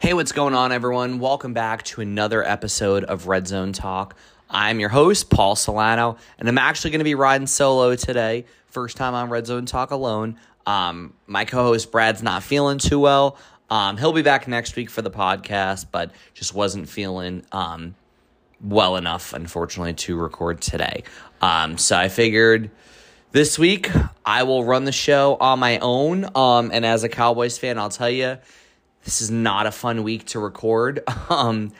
Hey, what's going on, everyone? Welcome back to another episode of Red Zone Talk. I'm your host, Paul Solano, and I'm actually going to be riding solo today. First time on Red Zone Talk alone. Um, my co host, Brad's not feeling too well. Um, he'll be back next week for the podcast, but just wasn't feeling um, well enough, unfortunately, to record today. Um, so I figured this week I will run the show on my own. Um, and as a Cowboys fan, I'll tell you, this is not a fun week to record. Um,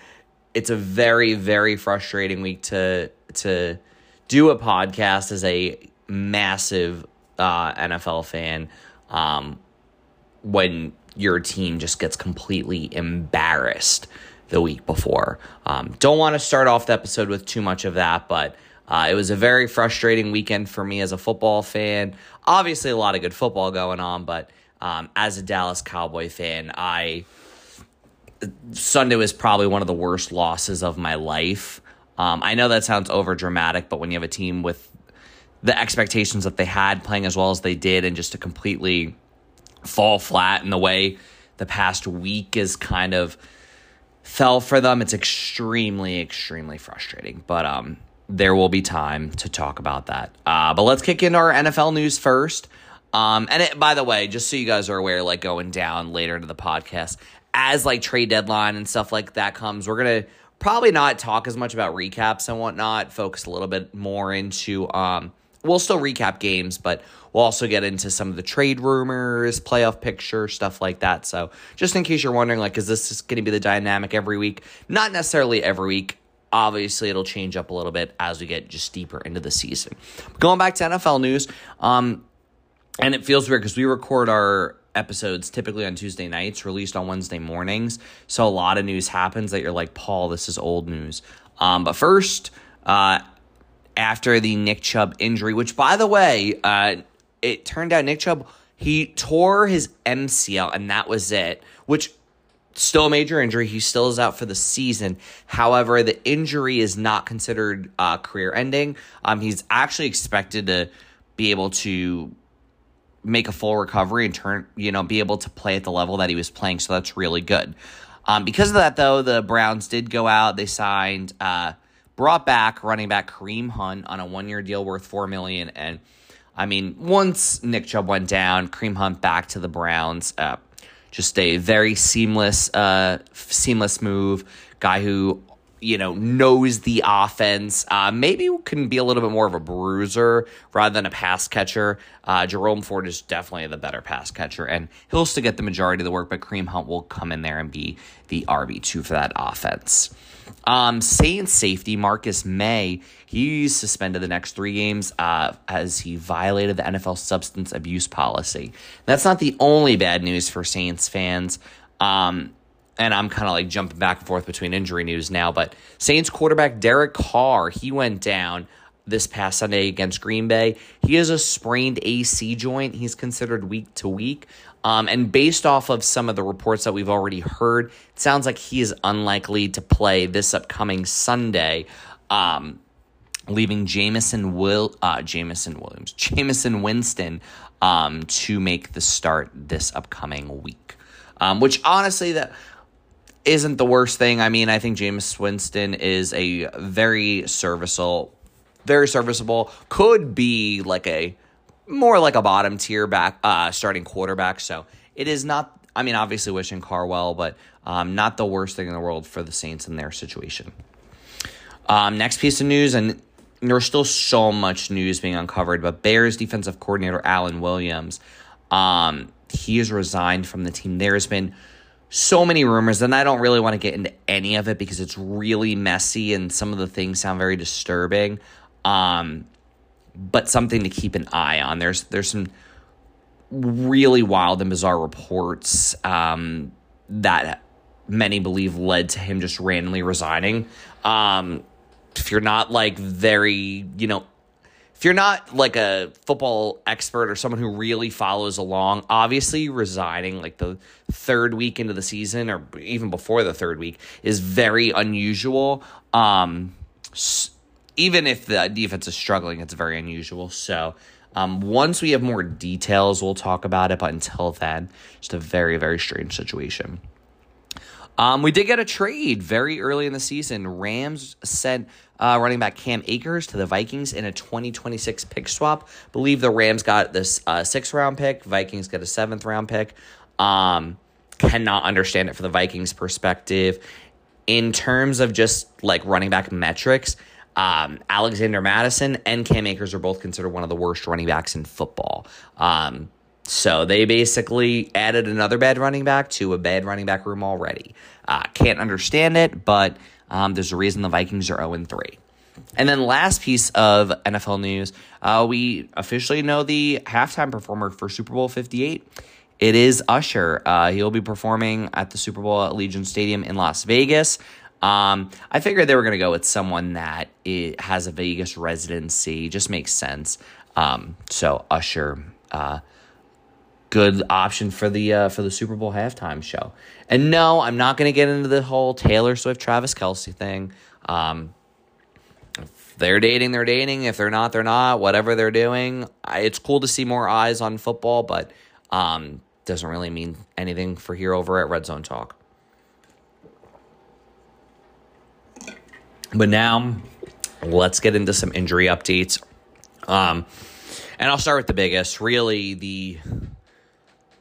it's a very, very frustrating week to to do a podcast as a massive uh, NFL fan. Um, when your team just gets completely embarrassed the week before. Um, don't want to start off the episode with too much of that, but uh, it was a very frustrating weekend for me as a football fan. Obviously, a lot of good football going on, but um, as a Dallas Cowboy fan, I Sunday was probably one of the worst losses of my life. Um, I know that sounds over dramatic, but when you have a team with the expectations that they had playing as well as they did, and just to completely fall flat in the way the past week is kind of fell for them, it's extremely, extremely frustrating. But um, there will be time to talk about that. Uh, but let's kick into our NFL news first. Um, and it, by the way, just so you guys are aware, like going down later into the podcast, as like trade deadline and stuff like that comes, we're gonna probably not talk as much about recaps and whatnot. Focus a little bit more into um, we'll still recap games, but we'll also get into some of the trade rumors, playoff picture, stuff like that. So just in case you're wondering, like, is this to be the dynamic every week? Not necessarily every week. Obviously, it'll change up a little bit as we get just deeper into the season. Going back to NFL news, um, and it feels weird because we record our episodes typically on Tuesday nights, released on Wednesday mornings. So a lot of news happens that you're like, Paul, this is old news. Um, but first, uh, after the Nick Chubb injury, which by the way, uh, it turned out Nick Chubb he tore his MCL and that was it, which still a major injury. He still is out for the season. However, the injury is not considered uh, career ending. Um, he's actually expected to be able to make a full recovery and turn, you know, be able to play at the level that he was playing. So that's really good. Um, because of that, though, the Browns did go out. They signed, uh, brought back running back Kareem Hunt on a one year deal worth four million. And I mean, once Nick Chubb went down, Kareem Hunt back to the Browns. Uh, just a very seamless, uh, seamless move. Guy who you know knows the offense. Uh, maybe can be a little bit more of a bruiser rather than a pass catcher. Uh, Jerome Ford is definitely the better pass catcher, and he'll still get the majority of the work. But Kareem Hunt will come in there and be the RB two for that offense. Um, Saints safety Marcus Maye, he's suspended the next three games uh, as he violated the NFL substance abuse policy. That's not the only bad news for Saints fans. Um, and I'm kind of like jumping back and forth between injury news now, but Saints quarterback Derek Carr, he went down this past Sunday against Green Bay. He has a sprained AC joint. He's considered week to week. Um, and based off of some of the reports that we've already heard, it sounds like he is unlikely to play this upcoming Sunday. Um, leaving Jamison Will uh Jameson Williams, Jameson Winston um to make the start this upcoming week. Um, which honestly that isn't the worst thing. I mean, I think Jameis Winston is a very serviceable very serviceable, could be like a more like a bottom tier back uh, starting quarterback. So it is not. I mean, obviously wishing Carwell, but um, not the worst thing in the world for the Saints in their situation. Um, next piece of news, and there's still so much news being uncovered, but Bears defensive coordinator Alan Williams, um, he has resigned from the team. There has been so many rumors, and I don't really want to get into any of it because it's really messy and some of the things sound very disturbing. Um, but something to keep an eye on. There's there's some really wild and bizarre reports um, that many believe led to him just randomly resigning. Um, if you're not like very, you know, if you're not like a football expert or someone who really follows along, obviously resigning like the third week into the season or even before the third week is very unusual. Um, even if the defense is struggling, it's very unusual. So, um, once we have more details, we'll talk about it. But until then, just a very, very strange situation. Um, we did get a trade very early in the season. Rams sent uh, running back Cam Akers to the Vikings in a 2026 pick swap. believe the Rams got this uh, sixth round pick. Vikings got a seventh round pick. Um, cannot understand it from the Vikings perspective. In terms of just like running back metrics, um, Alexander Mattison and Cam Akers are both considered one of the worst running backs in football. Um, so they basically added another bad running back to a bad running back room already. Uh, can't understand it, but um, there's a reason the Vikings are 0 3. And then last piece of NFL news, uh, we officially know the halftime performer for Super Bowl 58. It is Usher. Uh, he'll be performing at the Super Bowl at Allegiant Stadium in Las Vegas. Um, I figured they were going to go with someone that has a Vegas residency. Just makes sense. Um, so Usher, uh, good option for the uh, for the Super Bowl halftime show. And no, I'm not going to get into the whole Taylor Swift Travis Kelce thing. Um, if they're dating, they're dating. If they're not, they're not. Whatever they're doing, it's cool to see more eyes on football, but um, doesn't really mean anything for here over at Red Zone Talk. But now, let's get into some injury updates. Um, and I'll start with the biggest. Really, the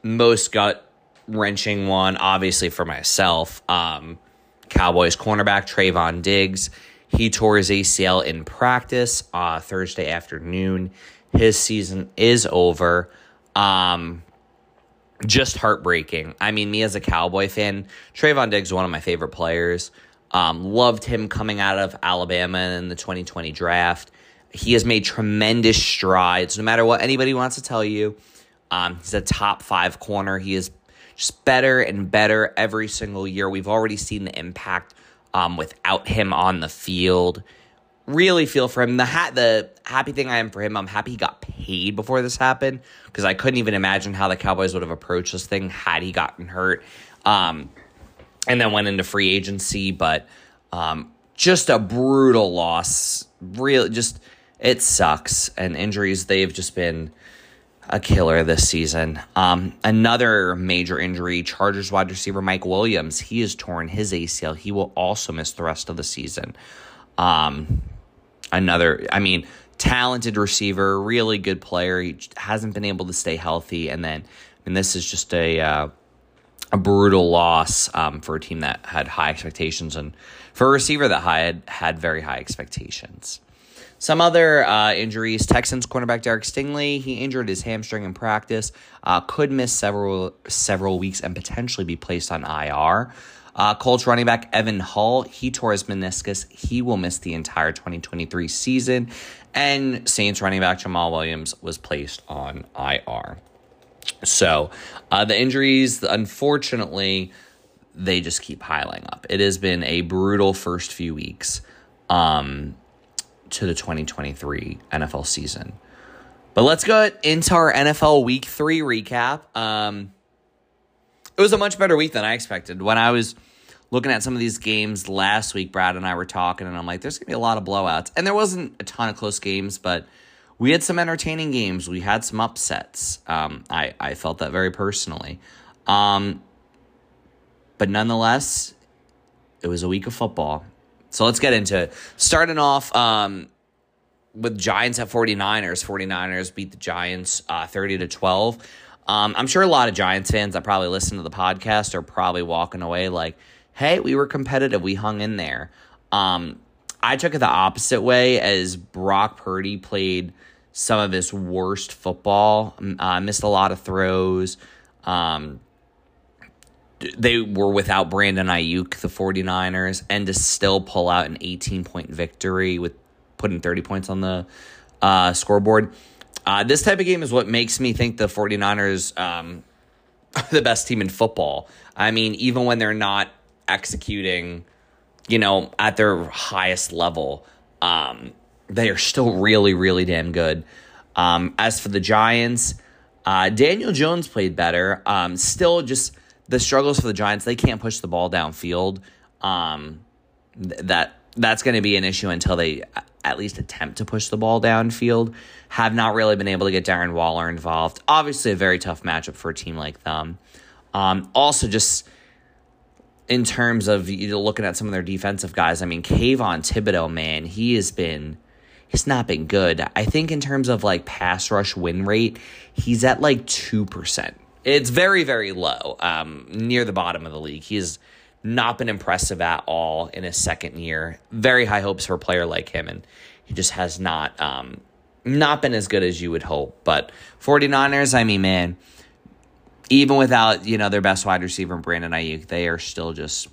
most gut wrenching one, obviously for myself. Um, Cowboys cornerback Trevon Diggs. He tore his ACL in practice uh, Thursday afternoon. His season is over. Um, just heartbreaking. I mean, me as a Cowboy fan, Trevon Diggs one of my favorite players. Um, loved him coming out of Alabama in the 2020 draft. He has made tremendous strides. No matter what anybody wants to tell you, um, he's a top five corner. He is just better and better every single year. We've already seen the impact um, without him on the field. Really feel for him. The ha- the happy thing I am for him, I'm happy he got paid before this happened because I couldn't even imagine how the Cowboys would have approached this thing had he gotten hurt. Um, and then went into free agency, but um, just a brutal loss. Really, just it sucks. And injuries, they've just been a killer this season. Um, another major injury, Chargers wide receiver Mike Williams. He has torn his ACL. He will also miss the rest of the season. Um, another, I mean, talented receiver, really good player. He hasn't been able to stay healthy, and then, and this is just a uh, a brutal loss um, for a team that had high expectations, and for a receiver that had had very high expectations. Some other uh, injuries: Texans cornerback Derek Stingley he injured his hamstring in practice, uh, could miss several several weeks and potentially be placed on IR. Uh, Colts running back Evan Hull he tore his meniscus. He will miss the entire 2023 season. And Saints running back Jamaal Williams was placed on IR. So uh, the injuries, unfortunately, they just keep piling up. It has been a brutal first few weeks. Um, to the 2023 NFL season. But let's go into our NFL Week Three recap. Um, it was a much better week than I expected. When I was looking at some of these games last week, Brad and I were talking, and I'm like, "There's gonna be a lot of blowouts," and there wasn't a ton of close games, but we had some entertaining games. We had some upsets. Um, I I felt that very personally, um, but nonetheless, it was a week of football, so let's get into it. Starting off um, with Giants at 49ers. 49ers beat the Giants uh, 30 to 12. Um, I'm sure a lot of Giants fans that probably listen to the podcast are probably walking away like, hey, we were competitive. We hung in there. Um, I took it the opposite way as Brock Purdy played some of his worst football, uh, missed a lot of throws. Um, they were without Brandon Aiyuk, the 49ers, and to still pull out an 18 point victory with putting 30 points on the uh, scoreboard. Uh, this type of game is what makes me think the 49ers um, are the best team in football. I mean, even when they're not executing, you know, at their highest level, um, they are still really, really damn good. Um, as for the Giants, uh, Daniel Jones played better. Um, still just the struggles for the Giants, they can't push the ball downfield. Um, th- that that's going to be an issue until they at least attempt to push the ball downfield. Have not really been able to get Darren Waller involved. Obviously, a very tough matchup for a team like them. Um, also, just in terms of looking at some of their defensive guys, I mean, Kayvon Thibodeaux, man, he has been he's not been good. I think in terms of like pass rush win rate, he's at like two percent. It's very very low, um, near the bottom of the league. He's not been impressive at all in his second year. Very high hopes for a player like him, and he just has not um, not been as good as you would hope. But 49ers, I mean, man even without you know their best wide receiver Brandon Aiyuk, they are still just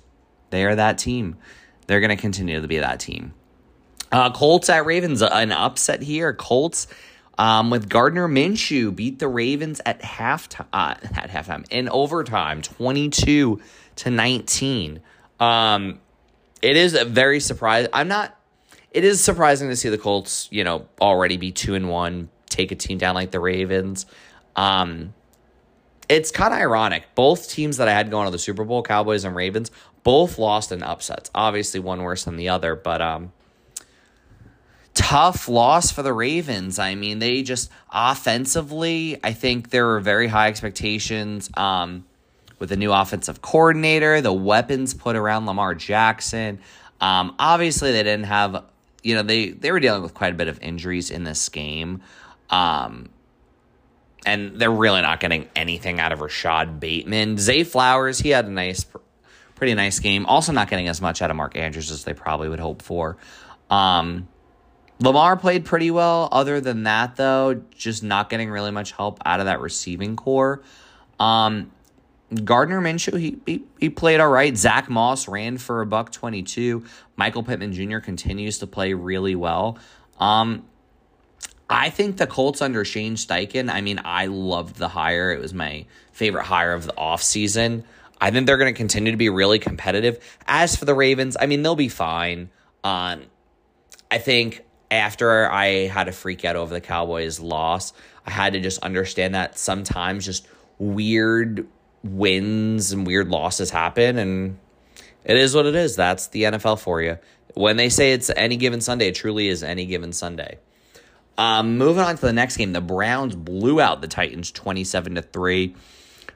they are that team. They're going to continue to be that team. Uh, Colts at Ravens, an upset here. Colts um, with Gardner Minshew beat the Ravens at halftime. Uh, at halftime in overtime, twenty two to nineteen. Um, it is a very surprise. I'm not. It is surprising to see the Colts, you know, already be two and one, take a team down like the Ravens. Um, it's kind of ironic. Both teams that I had going to the Super Bowl, Cowboys and Ravens, both lost in upsets. Obviously, one worse than the other, but um, tough loss for the Ravens. I mean, they just offensively, I think there were very high expectations um, with the new offensive coordinator, the weapons put around Lamar Jackson. Um, obviously, they didn't have, you know, they they were dealing with quite a bit of injuries in this game. Um, and they're really not getting anything out of Rashod Bateman. Zay Flowers, he had a nice, pretty nice game. Also, not getting as much out of Mark Andrews as they probably would hope for. Um, Lamar played pretty well. Other than that, though, just not getting really much help out of that receiving core. Um, Gardner Minshew, he, he, he played all right. Zack Moss ran for a buck twenty two. Michael Pittman Jr. continues to play really well. Um, I think the Colts under Shane Steichen, I mean, I loved the hire. It was my favorite hire of the offseason. I think they're going to continue to be really competitive. As for the Ravens, I mean, they'll be fine. Um, I think after I had a freak out over the Cowboys' loss, I had to just understand that sometimes just weird wins and weird losses happen, and it is what it is. That's the NFL for you. When they say it's any given Sunday, it truly is any given Sunday. Um, moving on to the next game, the Browns blew out the Titans 27 to 3.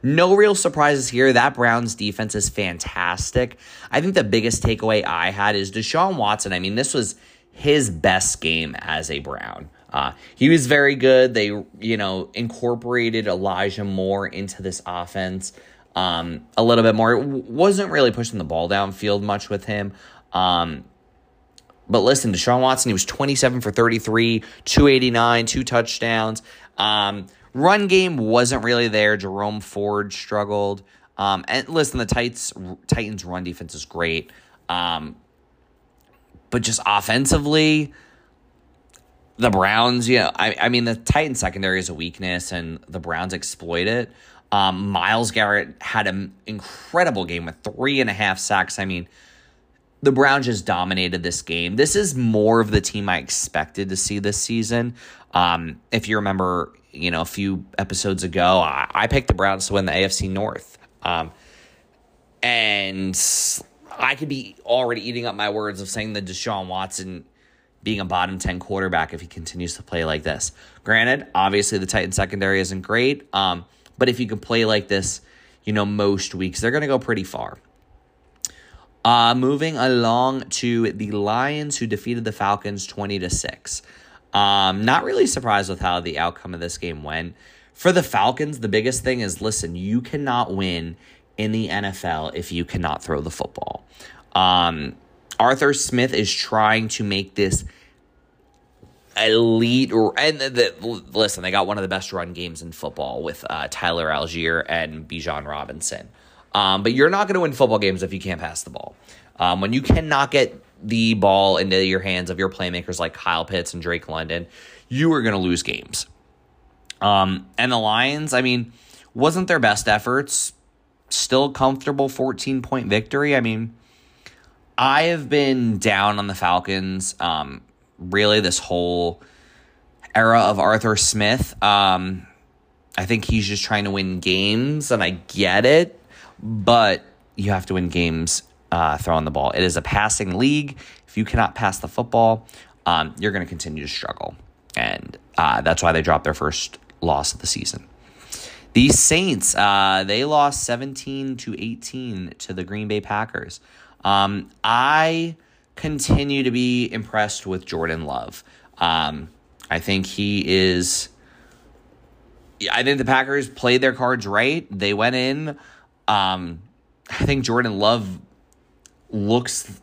No real surprises here. That Browns defense is fantastic. I think the biggest takeaway I had is Deshaun Watson. I mean, this was his best game as a Brown. Uh, he was very good. They, you know, incorporated Elijah Moore into this offense um, a little bit more. It wasn't really pushing the ball downfield much with him. Um, but listen, Deshaun Watson, he was 27 for 33, 289, two touchdowns. Um, run game wasn't really there. Jerome Ford struggled. Um, and listen, the Titans, Titans run defense is great. Um, but just offensively, the Browns, you know, I, I mean, the Titans secondary is a weakness, and the Browns exploit it. Um, Myles Garrett had an incredible game with three and a half sacks. I mean, the Browns just dominated this game. This is more of the team I expected to see this season. Um, if you remember, you know, a few episodes ago, I, I picked the Browns to win the AFC North. Um, and I could be already eating up my words of saying that Deshaun Watson being a bottom 10 quarterback if he continues to play like this. Granted, obviously the Titan secondary isn't great, um, but if you can play like this, you know, most weeks, they're going to go pretty far. Uh, moving along to the Lions, who defeated the Falcons 20 to 6. Um, not really surprised with how the outcome of this game went. For the Falcons, the biggest thing is listen, you cannot win in the NFL if you cannot throw the football. Um, Arthur Smith is trying to make this elite and the, the, listen they got one of the best run games in football with uh, Tyler Allgeier and Bijan Robinson um, but you're not going to win football games if you can't pass the ball. Um, when you cannot get the ball into your hands of your playmakers like Kyle Pitts and Drake London, you are going to lose games. Um, and the Lions, I mean, wasn't their best efforts. Still comfortable 14 point victory. I mean, I have been down on the Falcons um, really this whole era of Arthur Smith. Um, I think he's just trying to win games, and I get it but you have to win games uh, throwing the ball. It is a passing league. If you cannot pass the football, um, you're going to continue to struggle. And uh, that's why they dropped their first loss of the season. The Saints, uh, they lost 17 to 18 to the Green Bay Packers. Um, I continue to be impressed with Jordan Love. Um, I think he is. I think the Packers played their cards right. They went in. Um, I think Jordan Love looks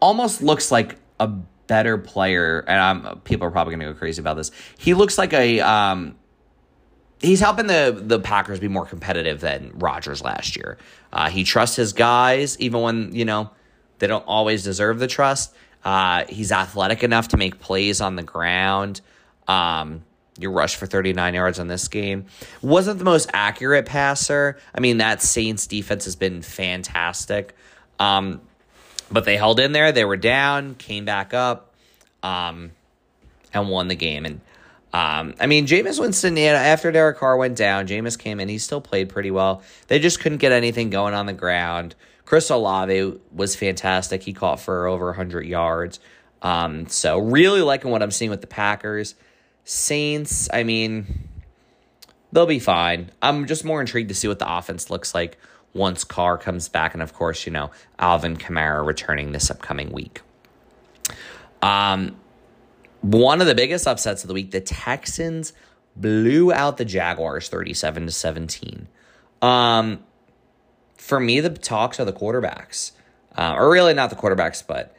almost looks like a better player, and I'm people are probably gonna go crazy about this. He looks like a um, he's helping the the Packers be more competitive than Rodgers last year. Uh, he trusts his guys even when you know they don't always deserve the trust. Uh, he's athletic enough to make plays on the ground. Um, you rushed for 39 yards on this game. Wasn't the most accurate passer. I mean, that Saints defense has been fantastic. Um, but they held in there. They were down, came back up, um, and won the game. And um, I mean, Jameis Winston, you know, after Derek Carr went down, Jameis came in. He still played pretty well. They just couldn't get anything going on the ground. Chris Olave was fantastic. He caught for over 100 yards. Um, so really liking what I'm seeing with the Packers. Saints, I mean, they'll be fine. I'm just more intrigued to see what the offense looks like once Carr comes back, and of course, you know, Alvin Kamara returning this upcoming week. Um, one of the biggest upsets of the week, the Texans blew out the Jaguars 37 to 17. Um, for me, the talks are the quarterbacks, uh, or really not the quarterbacks, but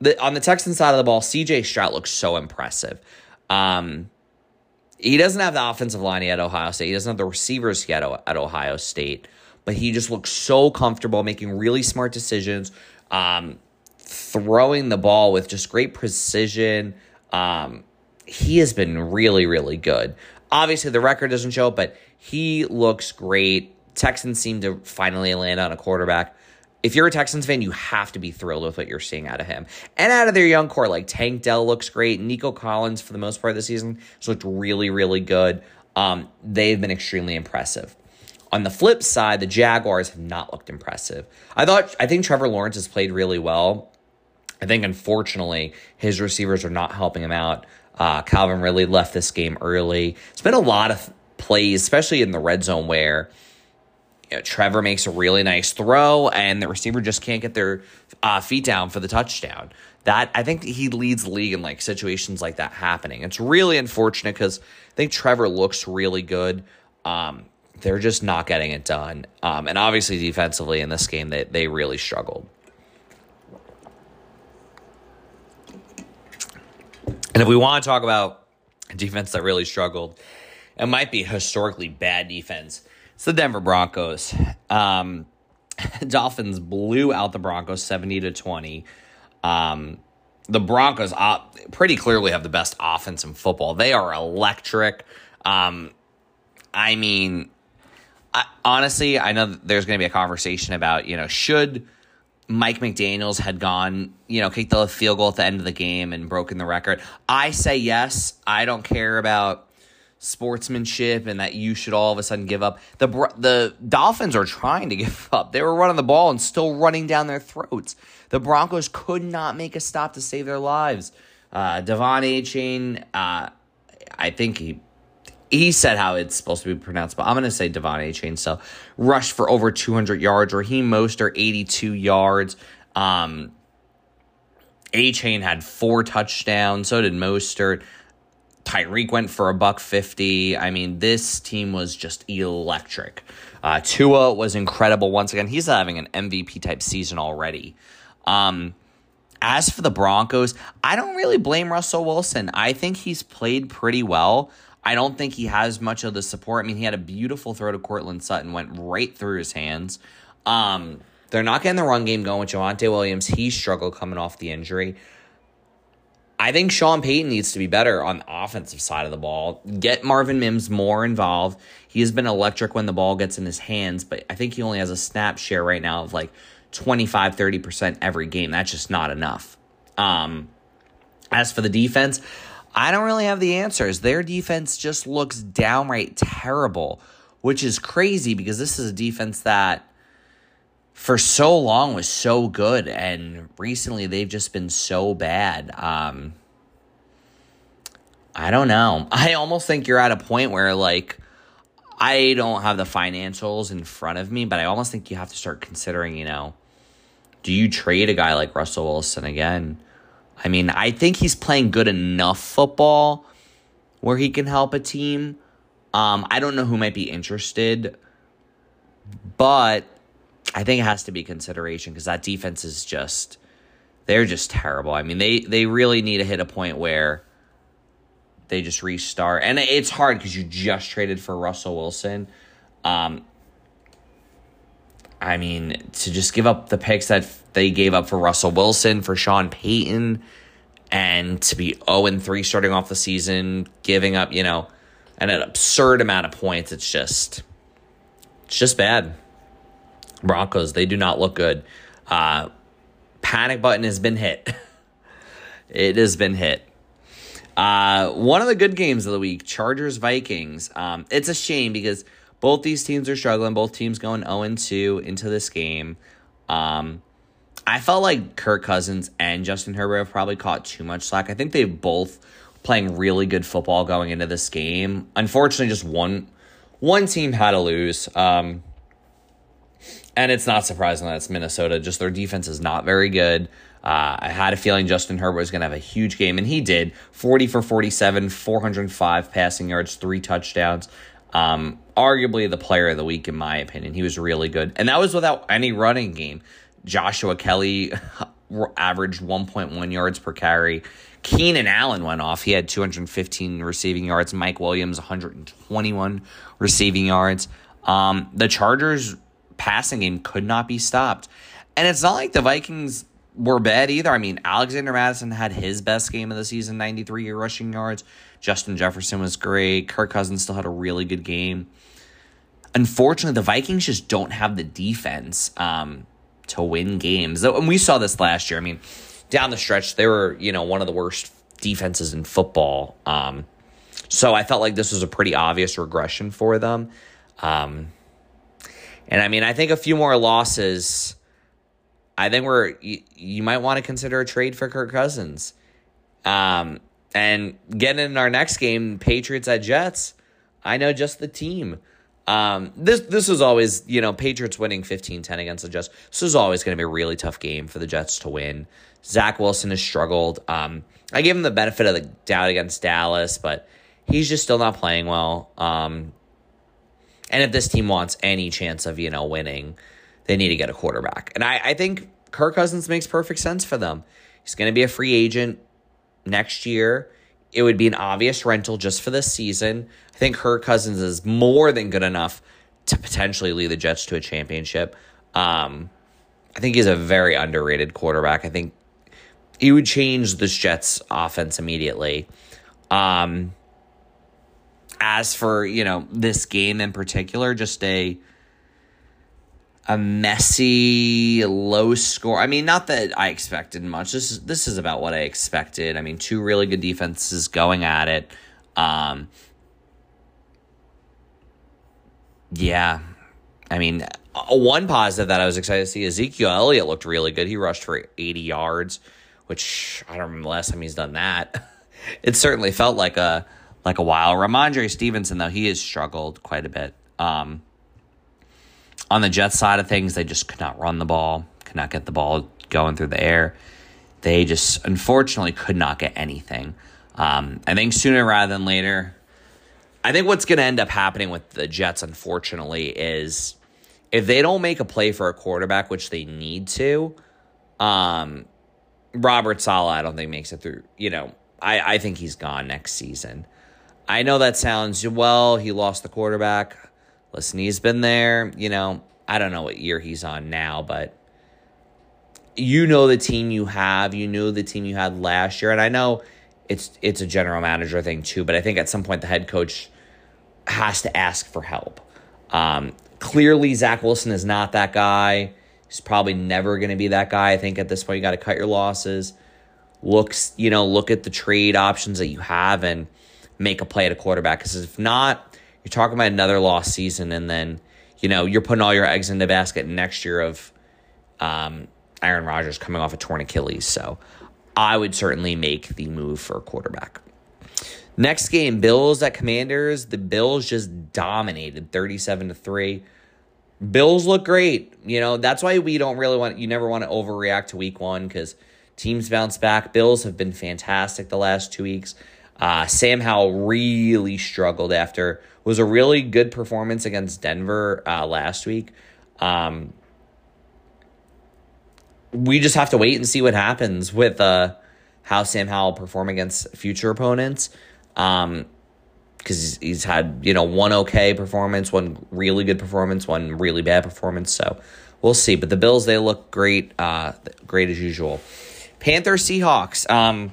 the, on the Texan side of the ball, CJ Stroud looks so impressive. Um, he doesn't have the offensive line yet at Ohio State. He doesn't have the receivers yet at Ohio State but he just looks so comfortable making really smart decisions, um, throwing the ball with just great precision. Um, he has been really, really good. Obviously, the record doesn't show, but he looks great. Texans seem to finally land on a quarterback. If you're a Texans fan, you have to be thrilled with what you're seeing out of him. And out of their young core, like Tank Dell looks great. Nico Collins, for the most part of the season, has looked really, really good. Um, they've been extremely impressive. On the flip side, the Jaguars have not looked impressive. I thought I think Trevor Lawrence has played really well. I think unfortunately his receivers are not helping him out. Uh, Calvin Ridley left this game early. It's been a lot of plays, especially in the red zone, where you know, Trevor makes a really nice throw and the receiver just can't get their uh, feet down for the touchdown. That I think he leads the league in like situations like that happening. It's really unfortunate because I think Trevor looks really good. Um, they're just not getting it done. Um, and obviously, defensively in this game, they, they really struggled. And if we want to talk about a defense that really struggled, it might be historically bad defense. It's the Denver Broncos. Um, Dolphins blew out the Broncos 70 to 20. Um, the Broncos uh, pretty clearly have the best offense in football. They are electric. Um, I mean, I, honestly, I know there's going to be a conversation about, you know, should Mike McDaniels had gone, you know, kicked the field goal at the end of the game and broken the record. I say yes. I don't care about sportsmanship and that you should all of a sudden give up. The the Dolphins are trying to give up. They were running the ball and still running down their throats. The Broncos could not make a stop to save their lives. Uh, De'Von Achane, uh, I think he he said how it's supposed to be pronounced, but I'm going to say De'Von Achane. So rushed for over 200 yards. Raheem Mostert 82 yards. Um, chain had four touchdowns. So did Mostert. Tyreek went for a buck fifty. I mean, this team was just electric. Uh, Tua was incredible once again. He's having an MVP type season already. Um, as for the Broncos, I don't really blame Russell Wilson. I think he's played pretty well. I don't think he has much of the support. I mean, he had a beautiful throw to Courtland Sutton, went right through his hands. Um, they're not getting the run game going with Javonte Williams. He struggled coming off the injury. I think Sean Payton needs to be better on the offensive side of the ball. Get Marvin Mims more involved. He has been electric when the ball gets in his hands, but I think he only has a snap share right now of like 25, 30% every game. That's just not enough. Um, as for the defense, I don't really have the answers. Their defense just looks downright terrible, which is crazy because this is a defense that for so long was so good and recently they've just been so bad. Um I don't know. I almost think you're at a point where like I don't have the financials in front of me, but I almost think you have to start considering, you know, do you trade a guy like Russell Wilson again? I mean, I think he's playing good enough football where he can help a team. Um, I don't know who might be interested, but I think it has to be consideration because that defense is just they're just terrible. I mean, they they really need to hit a point where they just restart, and it's hard because you just traded for Russell Wilson. Um, I mean, to just give up the picks that they gave up for Russell Wilson, for Sean Payton, and to be 0 3 starting off the season, giving up, you know, an absurd amount of points, it's just, it's just bad. Broncos, they do not look good. Uh, panic button has been hit. it has been hit. Uh, one of the good games of the week, Chargers Vikings. Um, it's a shame because both these teams are struggling. Both teams going 0 2 into this game. Um, I felt like Kirk Cousins and Justin Herbert have probably caught too much slack. I think they both playing really good football going into this game. Unfortunately, just one one team had to lose. Um, and it's not surprising that it's Minnesota. Just their defense is not very good. Uh, I had a feeling Justin Herbert was going to have a huge game, and he did. 40 for 47, 405 passing yards, three touchdowns. Um, arguably the player of the week, in my opinion. He was really good. And that was without any running game. Joshua Kelley averaged 1.1 yards per carry. Keenan Allen went off. He had 215 receiving yards. Mike Williams, 121 receiving yards. Um, the Chargers' passing game could not be stopped. And it's not like the Vikings were bad either. I mean, Alexander Mattison had his best game of the season, 93 rushing yards. Justin Jefferson was great. Kirk Cousins still had a really good game. Unfortunately, the Vikings just don't have the defense um, to win games. And we saw this last year. I mean, down the stretch, they were, you know, one of the worst defenses in football. Um, so I felt like this was a pretty obvious regression for them. Um, and I mean, I think a few more losses I think we're you, you might want to consider a trade for Kirk Cousins. Um, and getting in our next game, Patriots at Jets. I know just the team. Um, this this was always, you know, Patriots winning 15-10 against the Jets. This is always going to be a really tough game for the Jets to win. Zach Wilson has struggled. Um, I gave him the benefit of the doubt against Dallas, but he's just still not playing well. Um, and if this team wants any chance of, you know, winning, they need to get a quarterback. And I, I think Kirk Cousins makes perfect sense for them. He's going to be a free agent next year. It would be an obvious rental just for this season. I think her Cousins is more than good enough to potentially lead the Jets to a championship. Um, I think he's a very underrated quarterback. I think he would change this Jets offense immediately. Um, as for, you know, this game in particular, just a a messy, low score. I mean, not that I expected much. This is this is about what I expected. I mean, two really good defenses going at it. Um, yeah, I mean, one positive that I was excited to see Ezekiel Elliott looked really good. He rushed for eighty yards, which I don't remember the last time he's done that. it certainly felt like a like a while. Rhamondre Stevenson though he has struggled quite a bit. Um, on the Jets side of things, they just could not run the ball, could not get the ball going through the air. They just unfortunately could not get anything. Um, I think sooner rather than later, I think what's going to end up happening with the Jets, unfortunately, is if they don't make a play for a quarterback, which they need to, um, Robert Saleh, I don't think makes it through. You know, I, I think he's gone next season. I know that sounds well. He lost the quarterback. Listen, he's been there, you know, I don't know what year he's on now, but you know the team you have, you knew the team you had last year, and I know it's it's a general manager thing too, but I think at some point the head coach has to ask for help. Um, clearly, Zach Wilson is not that guy. He's probably never going to be that guy. I think at this point you got to cut your losses. Looks, you know, look at the trade options that you have and make a play at a quarterback. Because if not, you're talking about another lost season, and then you know you're putting all your eggs in the basket next year of um, Aaron Rodgers coming off a torn Achilles. So I would certainly make the move for a quarterback. Next game, Bills at Commanders. The Bills just dominated 37 to 3. Bills look great. You know, that's why we don't really want you never want to overreact to week 1 cuz teams bounce back. Bills have been fantastic the last 2 weeks. Uh, Sam Howell really struggled after was a really good performance against Denver uh, last week. Um, we just have to wait and see what happens with uh, how Sam Howell perform against future opponents. Um, because he's, he's had you know one okay performance, one really good performance, one really bad performance. So we'll see. But the Bills they look great, uh, great as usual. Panthers Seahawks. Um,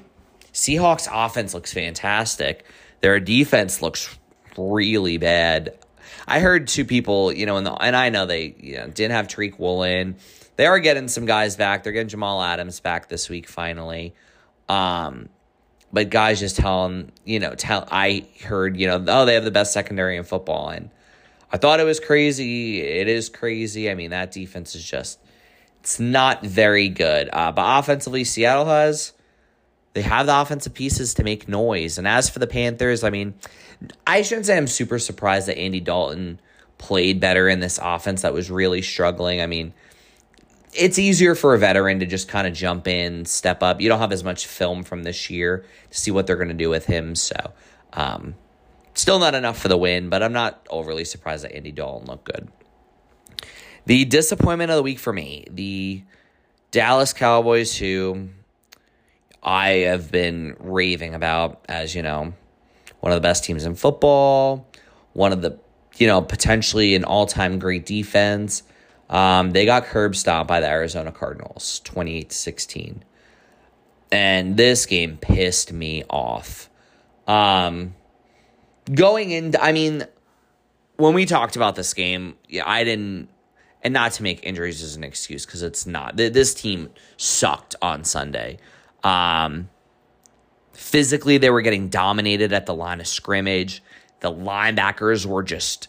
Seahawks offense looks fantastic. Their defense looks really bad. I heard two people, you know, and, the, and I know they you know, didn't have Tariq Woolen. They are getting some guys back. They're getting Jamal Adams back this week finally. Um, but guys just telling, you know, tell I heard, you know, oh, they have the best secondary in football. And I thought it was crazy. It is crazy. I mean, that defense is just it's not very good. Uh, but offensively, Seattle has they have the offensive pieces to make noise. And as for the Panthers, I mean, I shouldn't say I'm super surprised that Andy Dalton played better in this offense that was really struggling. I mean, it's easier for a veteran to just kind of jump in, step up. You don't have as much film from this year to see what they're going to do with him. So, um, still not enough for the win, but I'm not overly surprised that Andy Dalton looked good. The disappointment of the week for me, the Dallas Cowboys, who I have been raving about as, you know, one of the best teams in football, one of the, you know, potentially an all time great defense. Um, they got curb stomped by the Arizona Cardinals, 28 16. And this game pissed me off. Um, going in, I mean, when we talked about this game, yeah, I didn't, and not to make injuries as an excuse because it's not. This team sucked on Sunday. Um, physically, they were getting dominated at the line of scrimmage. The linebackers were just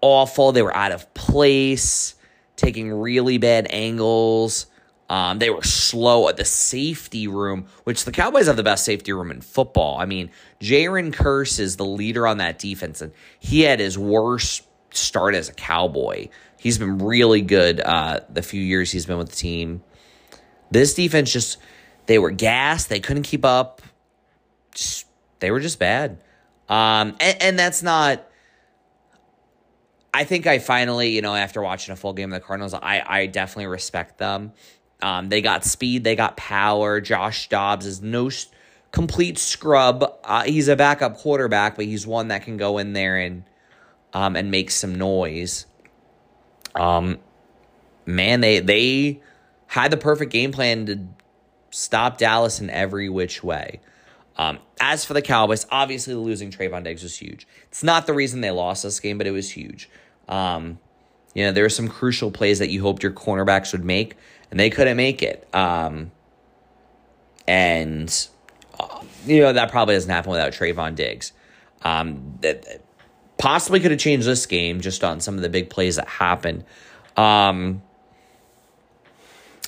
awful. They were out of place, taking really bad angles. Um, they were slow at the safety room, which the Cowboys have the best safety room in football. I mean, Jayron Kearse is the leader on that defense, and he had his worst start as a Cowboy. He's been really good uh, the few years he's been with the team. This defense just they were gassed. They couldn't keep up. Just, they were just bad. Um, and, and that's not. I think I finally, you know, after watching a full game of the Cardinals, I, I definitely respect them. Um, they got speed, they got power. Josh Dobbs is no complete scrub. Uh, he's a backup quarterback, but he's one that can go in there and um, and make some noise. Um, man, they they had the perfect game plan to stop Dallas in every which way. Um, as for the Cowboys, obviously losing Trevon Diggs was huge. It's not the reason they lost this game, but it was huge. Um, you know, there were some crucial plays that you hoped your cornerbacks would make, and they couldn't make it. Um, and uh, you know that probably doesn't happen without Trevon Diggs. Um, that possibly could have changed this game just on some of the big plays that happened. Um,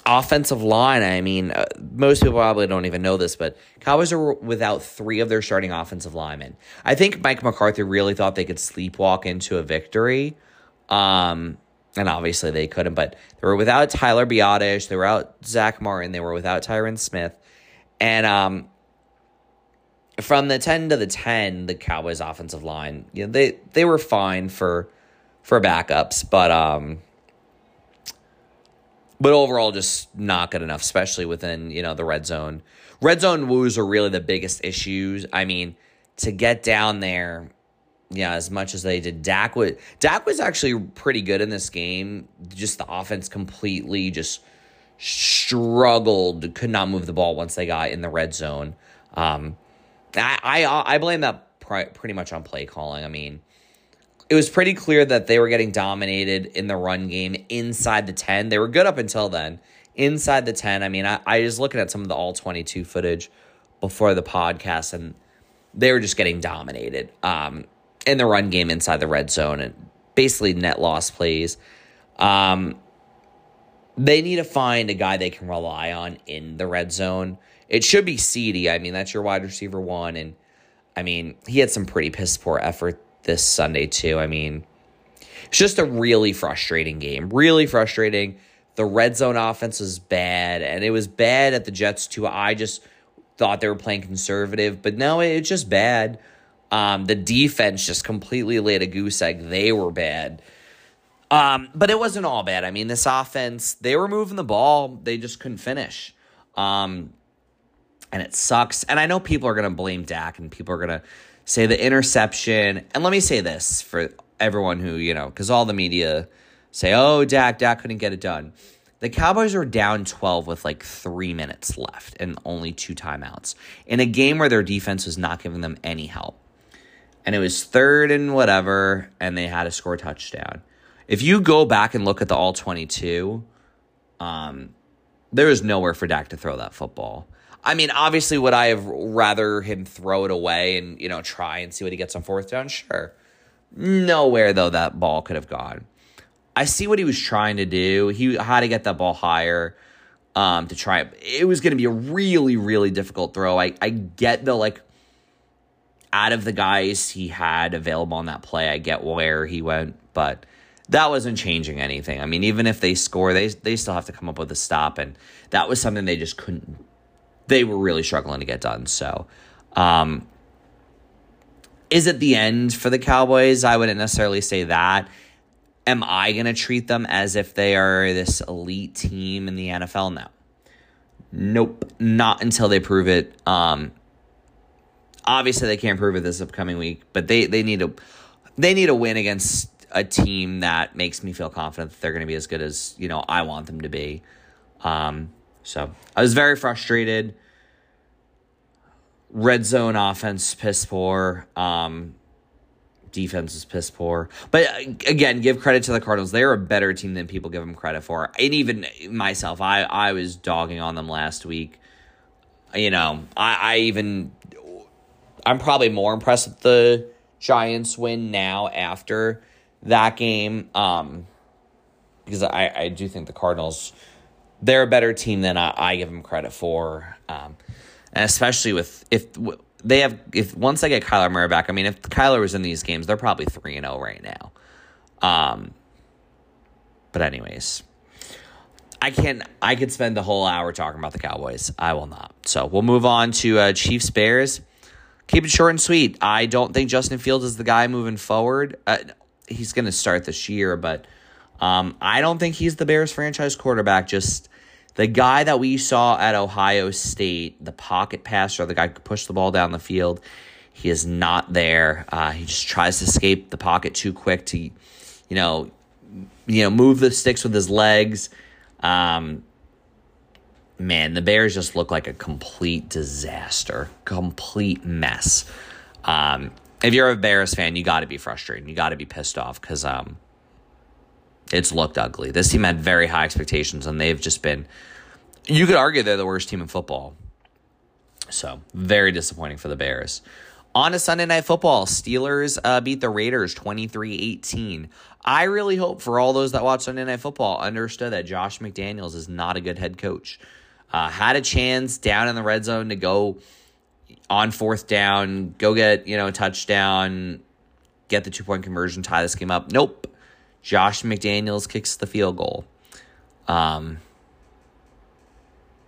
offensive line, I mean, uh, most people probably don't even know this, but Cowboys are without three of their starting offensive linemen. I think Mike McCarthy really thought they could sleepwalk into a victory. Um, and obviously they couldn't, but they were without Tyler Biadasz, they were out Zack Martin, they were without Tyron Smith. And um, from the 10 to the 10, the Cowboys offensive line, you know, they they were fine for for backups, but um but overall just not good enough, especially within you know the red zone. Red zone woes are really the biggest issues. I mean, to get down there, yeah, as much as they did, Dak was Dak was actually pretty good in this game. Just the offense completely just struggled, could not move the ball once they got in the red zone. Um, I I, I blame that pretty much on play calling. I mean it was pretty clear that they were getting dominated in the run game inside the 10. They were good up until then. Inside the 10, I mean, I, I was looking at some of the all 22 footage before the podcast, and they were just getting dominated um, in the run game inside the red zone and basically net loss plays. Um, they need to find a guy they can rely on in the red zone. It should be CeeDee. I mean, that's your wide receiver one, and I mean, he had some pretty piss poor effort this Sunday, too. I mean, it's just a really frustrating game. Really frustrating. The red zone offense was bad, and it was bad at the Jets, too. I just thought they were playing conservative, but no, it's just bad. Um, the defense just completely laid a goose egg. They were bad. Um, but it wasn't all bad. I mean, this offense, they were moving the ball, they just couldn't finish. Um, and it sucks. And I know people are going to blame Dak and people are going to say the interception. And let me say this for everyone who, you know, because all the media say, oh, Dak, Dak couldn't get it done. The Cowboys were down 12 with like three minutes left and only two timeouts in a game where their defense was not giving them any help. And it was third and whatever, and they had to score a touchdown. If you go back and look at the all 22, um, there was nowhere for Dak to throw that football. I mean, obviously, would I have rather him throw it away and, you know, try and see what he gets on fourth down? Sure. Nowhere, though, that ball could have gone. I see what he was trying to do. He had to get that ball higher um, to try it. It was going to be a really, really difficult throw. I, I get the, like, out of the guys he had available on that play, I get where he went, but that wasn't changing anything. I mean, even if they score, they they still have to come up with a stop, and that was something they just couldn't. They were really struggling to get done. So, um, is it the end for the Cowboys? I wouldn't necessarily say that. Am I going to treat them as if they are this elite team in the NFL? No. Nope. Not until they prove it. Um, obviously, they can't prove it this upcoming week, but they, they need to they need a win against a team that makes me feel confident that they're going to be as good as you know I want them to be. Um, so I was very frustrated. Red zone offense piss poor. Um, defense is piss poor. But uh, again, give credit to the Cardinals. They're a better team than people give them credit for. And even myself, I I was dogging on them last week. You know, I, I even I'm probably more impressed with the Giants win now after that game um, because I, I do think the Cardinals they're a better team than I, I give them credit for, um, and especially with if they have if once they get Kyler Murray back. I mean, if Kyler was in these games, they're probably three and zero oh right now. Um, but anyways. I can I could spend the whole hour talking about the Cowboys. I will not. So we'll move on to uh, Chiefs Bears. Keep it short and sweet. I don't think Justin Fields is the guy moving forward. Uh, he's going to start this year, but um, I don't think he's the Bears franchise quarterback. Just the guy that we saw at Ohio State, the pocket passer, the guy who pushed the ball down the field. He is not there. Uh, he just tries to escape the pocket too quick to, you know, you know, move the sticks with his legs. Um, man, the Bears just look like a complete disaster, complete mess. Um, if you're a Bears fan, you got to be frustrated. You got to be pissed off because um, it's looked ugly. This team had very high expectations, and they've just been. You could argue they're the worst team in football. So very disappointing for the Bears. On a Sunday Night Football, Steelers uh, beat the Raiders 23 18. I really hope for all those that watch Sunday Night Football understood that Josh McDaniels is not a good head coach. Uh, had a chance down in the red zone to go on fourth down, go get, you know, a touchdown, get the two point conversion, tie this game up. Nope. Josh McDaniels kicks the field goal. Um,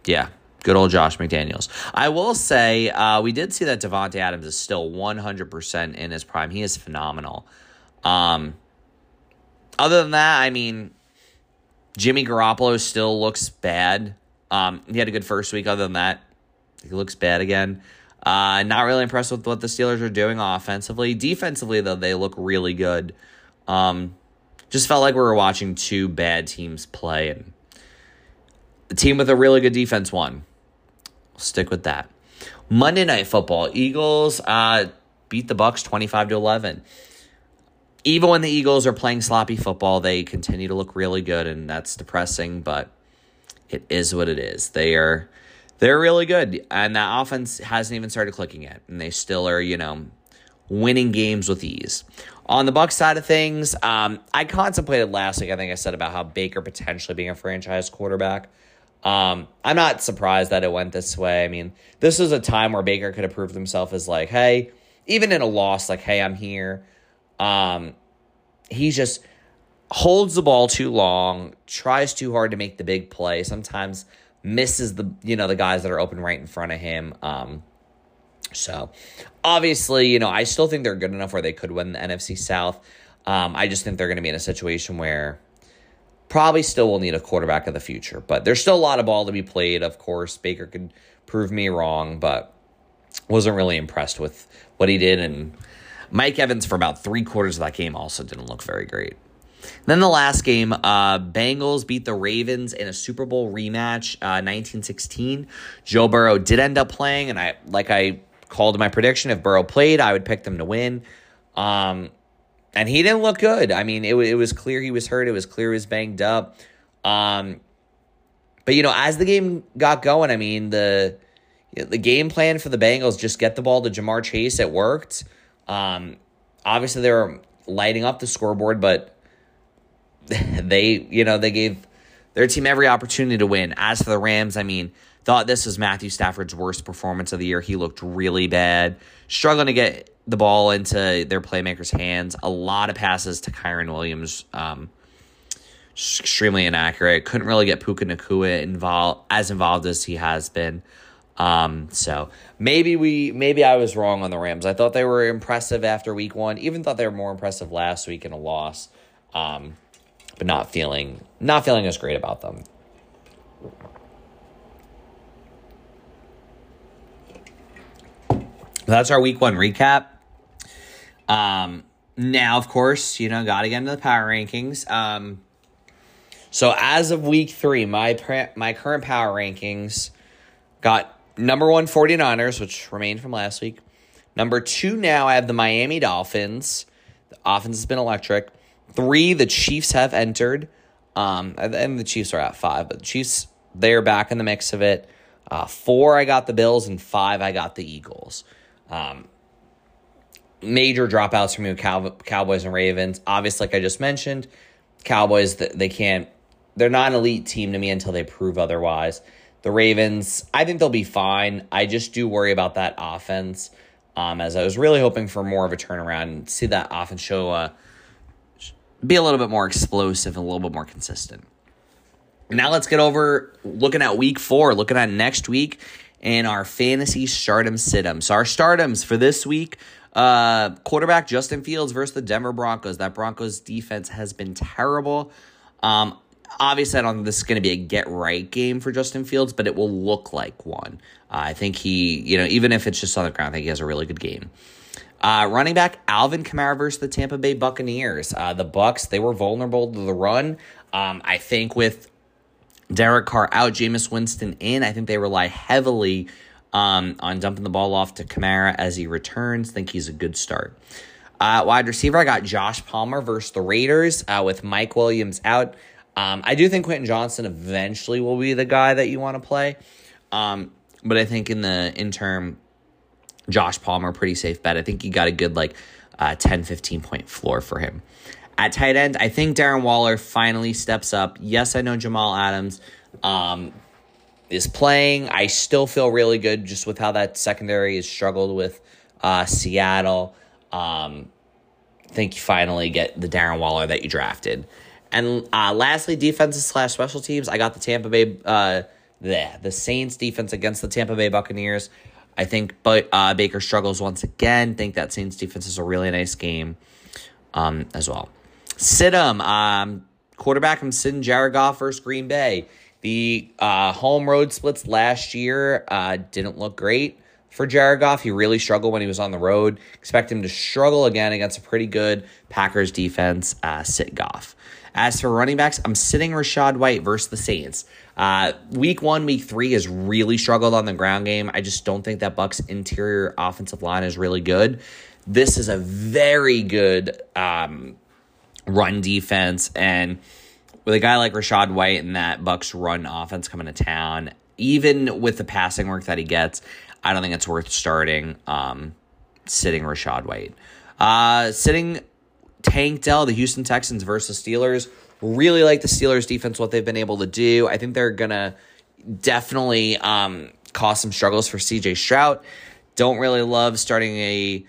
yeah, good old Josh McDaniels. I will say, uh, we did see that Davante Adams is still 100% in his prime. He is phenomenal. Um, other than that, I mean, Jimmy Garoppolo still looks bad. Um, he had a good first week. Other than that, he looks bad again. Uh, not really impressed with what the Steelers are doing offensively. Defensively, though, they look really good. Um, just felt like we were watching two bad teams play, and the team with a really good defense won. We'll stick with that. Monday Night Football: Eagles uh, beat the Bucks twenty-five to eleven. Even when the Eagles are playing sloppy football, they continue to look really good, and that's depressing. But it is what it is. They are they're really good. And that offense hasn't even started clicking yet. And they still are, you know, winning games with ease. On the Buck side of things, um, I contemplated last week, I think I said about how Baker potentially being a franchise quarterback. Um, I'm not surprised that it went this way. I mean, this was a time where Baker could have proved himself as like, hey, even in a loss, like, hey, I'm here. Um, he just holds the ball too long, tries too hard to make the big play. Sometimes misses the you know the guys that are open right in front of him. Um, so obviously, you know, I still think they're good enough where they could win the NFC South. Um, I just think they're going to be in a situation where probably still will need a quarterback of the future, but there's still a lot of ball to be played. Of course, Baker could prove me wrong, but wasn't really impressed with what he did. And Mike Evans for about three quarters of that game also didn't look very great. Then the last game, uh, Bengals beat the Ravens in a Super Bowl rematch, uh, 1916. Joe Burrow did end up playing, and I like I called my prediction. If Burrow played, I would pick them to win. Um, and he didn't look good. I mean, it, it was clear he was hurt. It was clear he was banged up. Um, but you know, as the game got going, I mean the the game plan for the Bengals just get the ball to Ja'Marr Chase. It worked. Um, obviously, they were lighting up the scoreboard, but they, you know, they gave their team every opportunity to win. As for the Rams, I mean, thought this was Matthew Stafford's worst performance of the year. He looked really bad, struggling to get the ball into their playmakers' hands. A lot of passes to Kyren Williams, um, extremely inaccurate. Couldn't really get Puka Nacua involved as involved as he has been. Um, so maybe we maybe I was wrong on the Rams. I thought they were impressive after week one. Even thought they were more impressive last week in a loss. Um, but not feeling not feeling as great about them. That's our week one recap. Um, now, of course, you know, got to get into the power rankings. Um, so as of week three, my my current power rankings got number one 49ers, which remained from last week. Number two, now I have the Miami Dolphins. The offense has been electric. Three, the Chiefs have entered. Um, and the Chiefs are at five, but the Chiefs, they're back in the mix of it. Uh, four, I got the Bills, and five, I got the Eagles. Um, major dropouts from you, Cow- Cowboys and Ravens. Obviously, like I just mentioned, Cowboys they can't. They're not an elite team to me until they prove otherwise. The Ravens, I think they'll be fine. I just do worry about that offense. Um, as I was really hoping for more of a turnaround and see that offense show uh, be a little bit more explosive and a little bit more consistent. Now let's get over looking at week four, looking at next week and our fantasy start 'em sit 'em. So our stardoms for this week, uh, quarterback Justin Fields versus the Denver Broncos. That Broncos defense has been terrible. Um, obviously, I don't think this is going to be a get right game for Justin Fields, but it will look like one. Uh, I think he, you know, even if it's just on the ground, I think he has a really good game. Uh, running back Alvin Kamara versus the Tampa Bay Buccaneers. Uh, the Bucks they were vulnerable to the run. Um, I think with Derek Carr out, Jameis Winston in. I think they rely heavily um, on dumping the ball off to Kamara as he returns. Think he's a good start. Uh, wide receiver, I got Josh Palmer versus the Raiders uh, with Mike Williams out. Um, I do think Quentin Johnston eventually will be the guy that you want to play. Um, but I think in the interim, Josh Palmer, pretty safe bet. I think you got a good like uh, 10, 15 point floor for him. At tight end, I think Darren Waller finally steps up. Yes, I know Jamal Adams um, is playing. I still feel really good just with how that secondary has struggled with uh, Seattle. Um, I think you finally get the Darren Waller that you drafted. And uh, lastly, defenses slash special teams. I got the Tampa Bay, uh, the the Saints defense against the Tampa Bay Buccaneers. I think, but uh, Baker struggles once again. Think that Saints defense is a really nice game, um, as well. Sit 'em, um, quarterback from Sin Jared Goff versus Green Bay. The uh, home road splits last year uh, didn't look great for Jared Goff. He really struggled when he was on the road. Expect him to struggle again against a pretty good Packers defense. Uh, sit Goff. As for running backs, I'm sitting Rachaad White versus the Saints. Uh, week one, week three has really struggled on the ground game. I just don't think that Bucks interior offensive line is really good. This is a very good um, run defense and with a guy like Rachaad White and that Bucks run offense coming to town, even with the passing work that he gets, I don't think it's worth starting um, sitting Rachaad White. Uh, sitting Tank Dell, the Houston Texans versus Steelers. Really like the Steelers defense, what they've been able to do. I think they're gonna definitely um, cause some struggles for CJ Stroud. Don't really love starting a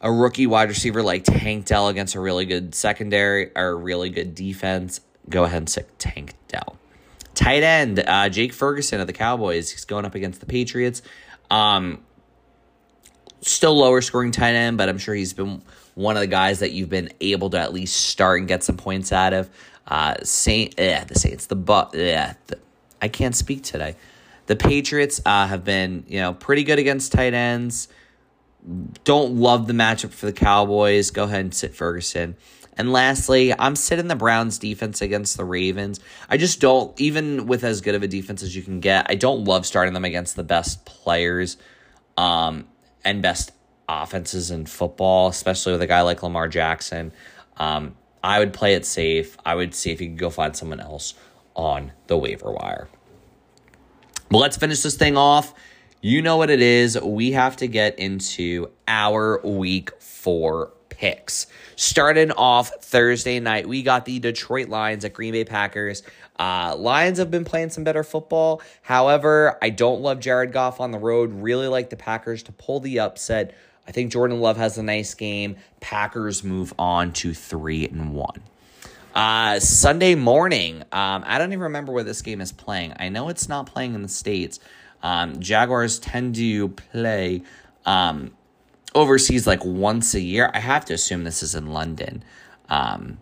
a rookie wide receiver like Tank Dell against a really good secondary or a really good defense, go ahead and stick Tank Dell. Tight end, uh, Jake Ferguson of the Cowboys. He's going up against the Patriots. Um, still lower scoring tight end, but I'm sure he's been one of the guys that you've been able to at least start and get some points out of. Uh, Saint, yeah, the Saints, the but, yeah, I can't speak today. The Patriots uh, have been, you know, pretty good against tight ends. Don't love the matchup for the Cowboys. Go ahead and sit Ferguson. And lastly, I'm sitting the Browns defense against the Ravens. I just don't, even with as good of a defense as you can get, I don't love starting them against the best players um, and best offenses in football, especially with a guy like Lamar Jackson. Um, I would play it safe. I would see if you could go find someone else on the waiver wire. But let's finish this thing off. You know what it is. We have to get into our week four picks. Starting off Thursday night, we got the Detroit Lions at Green Bay Packers. Uh, Lions have been playing some better football. However, I don't love Jared Goff on the road. Really like the Packers to pull the upset. I think Jordan Love has a nice game. Packers move on to three and one. Uh, Sunday morning, um, I don't even remember where this game is playing. I know it's not playing in the States. Um, Jaguars tend to play um, overseas like once a year. I have to assume this is in London. Um,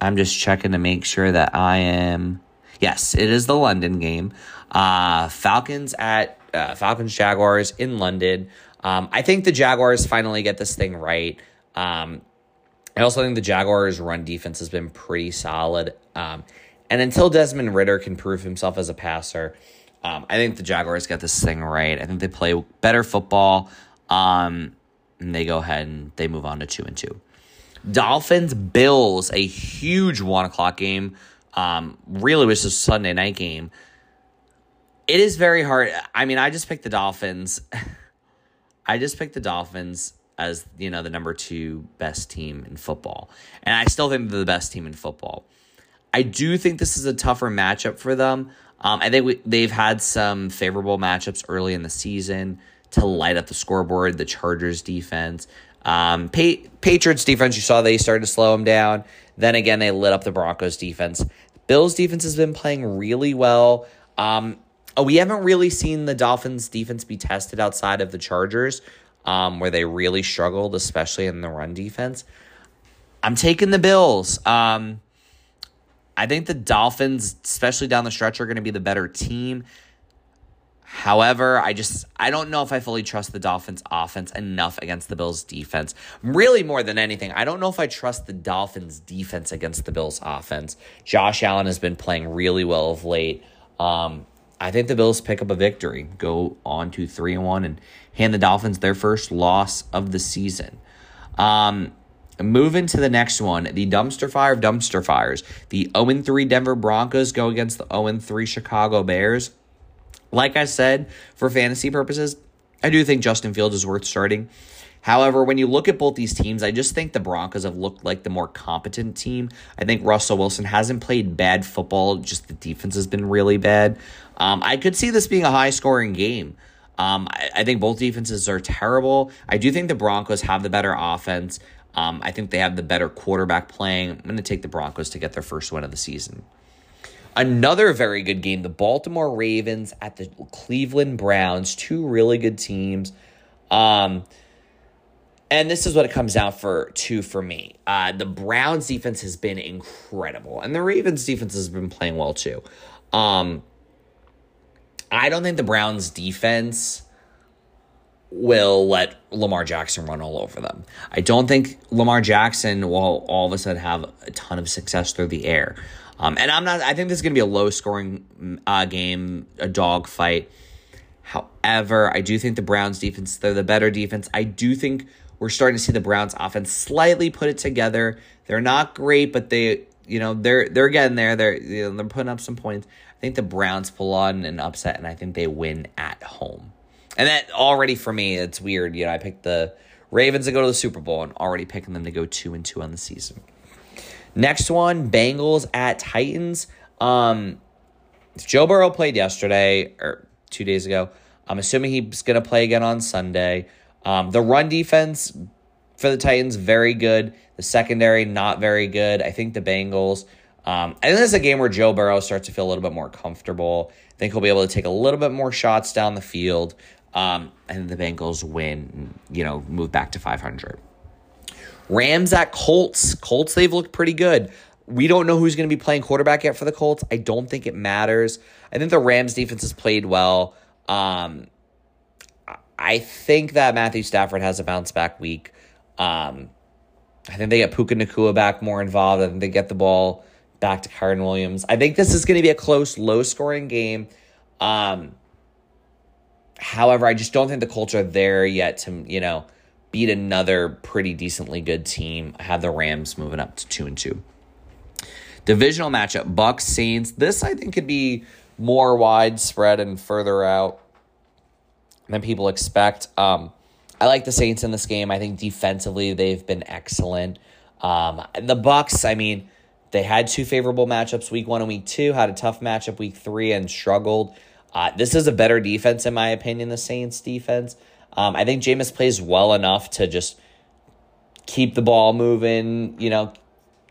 I'm just checking to make sure that I am. Yes, it is the London game. Uh, Falcons at uh, Falcons Jaguars in London. Um, I think the Jaguars finally get this thing right. Um, I also think the Jaguars' run defense has been pretty solid. Um, and until Desmond Ridder can prove himself as a passer, um, I think the Jaguars get this thing right. I think they play better football. Um, and they go ahead and they move on to two and two. Dolphins Bills, a huge one o'clock game. Um, really was a Sunday night game. It is very hard. I mean, I just picked the Dolphins. I just picked the Dolphins as you know the number two best team in football, and I still think they're the best team in football. I do think this is a tougher matchup for them. Um, I think we, they've had some favorable matchups early in the season to light up the scoreboard. The Chargers defense, um, pa- Patriots defense, you saw they started to slow them down. Then again, they lit up the Broncos defense. Bills defense has been playing really well. Um, Oh, we haven't really seen the Dolphins defense be tested outside of the Chargers, um, where they really struggled, especially in the run defense. I'm taking the Bills. Um, I think the Dolphins, especially down the stretch, are going to be the better team. However, I just I don't know if I fully trust the Dolphins offense enough against the Bills defense. Really more than anything, I don't know if I trust the Dolphins defense against the Bills offense. Josh Allen has been playing really well of late. Um, I think the Bills pick up a victory, go on to three and one, and hand the Dolphins their first loss of the season. Um, moving to the next one, the dumpster fire of dumpster fires. The 0 3 Denver Broncos go against the 0 3 Chicago Bears. Like I said, for fantasy purposes, I do think Justin Fields is worth starting. However, when you look at both these teams, I just think the Broncos have looked like the more competent team. I think Russell Wilson hasn't played bad football, just the defense has been really bad. Um, I could see this being a high scoring game. Um, I, I, think both defenses are terrible. I do think the Broncos have the better offense. Um, I think they have the better quarterback playing. I'm going to take the Broncos to get their first win of the season. Another very good game the Baltimore Ravens at the Cleveland Browns, two really good teams. Um, and this is what it comes down for to for me. Uh, the Browns defense has been incredible, and the Ravens defense has been playing well too. Um, I don't think the Browns defense will let Lamar Jackson run all over them. I don't think Lamar Jackson will all of a sudden have a ton of success through the air. Um, and I'm not. I think this is going to be a low scoring uh, game, a dog fight. However, I do think the Browns defense, they're the better defense. I do think we're starting to see the Browns offense slightly put it together. They're not great, but they, you know, they're they're getting there. They're you know, they're putting up some points. I think the Browns pull on an upset, and I think they win at home. And that already for me, it's weird. You know, I picked the Ravens to go to the Super Bowl, and already picking them to go two and two on the season. Next one, Bengals at Titans. Um, Joe Burrow played yesterday or two days ago. I'm assuming he's going to play again on Sunday. Um, the run defense for the Titans, very good. The secondary, not very good. I think the Bengals. Um, I think this is a game where Joe Burrow starts to feel a little bit more comfortable. I think he'll be able to take a little bit more shots down the field. Um, and the Bengals win, you know, move back to 500. Rams at Colts. Colts, they've looked pretty good. We don't know who's going to be playing quarterback yet for the Colts. I don't think it matters. I think the Rams defense has played well. Um, I think that Matthew Stafford has a bounce back week. Um, I think they get Puka Nacua back more involved. I think they get the ball back to Kyren Williams. I think this is going to be a close, low scoring game. Um, however, I just don't think the Colts are there yet to, you know, beat another pretty decently good team. I have the Rams moving up to two and two. Divisional matchup: Bucks Saints. This I think could be more widespread and further out than people expect. Um, I like the Saints in this game. I think defensively they've been excellent. Um, the Bucks, I mean, they had two favorable matchups week one and week two. Had a tough matchup week three and struggled. Uh, this is a better defense in my opinion. The Saints defense. Um, I think Jameis plays well enough to just keep the ball moving. You know,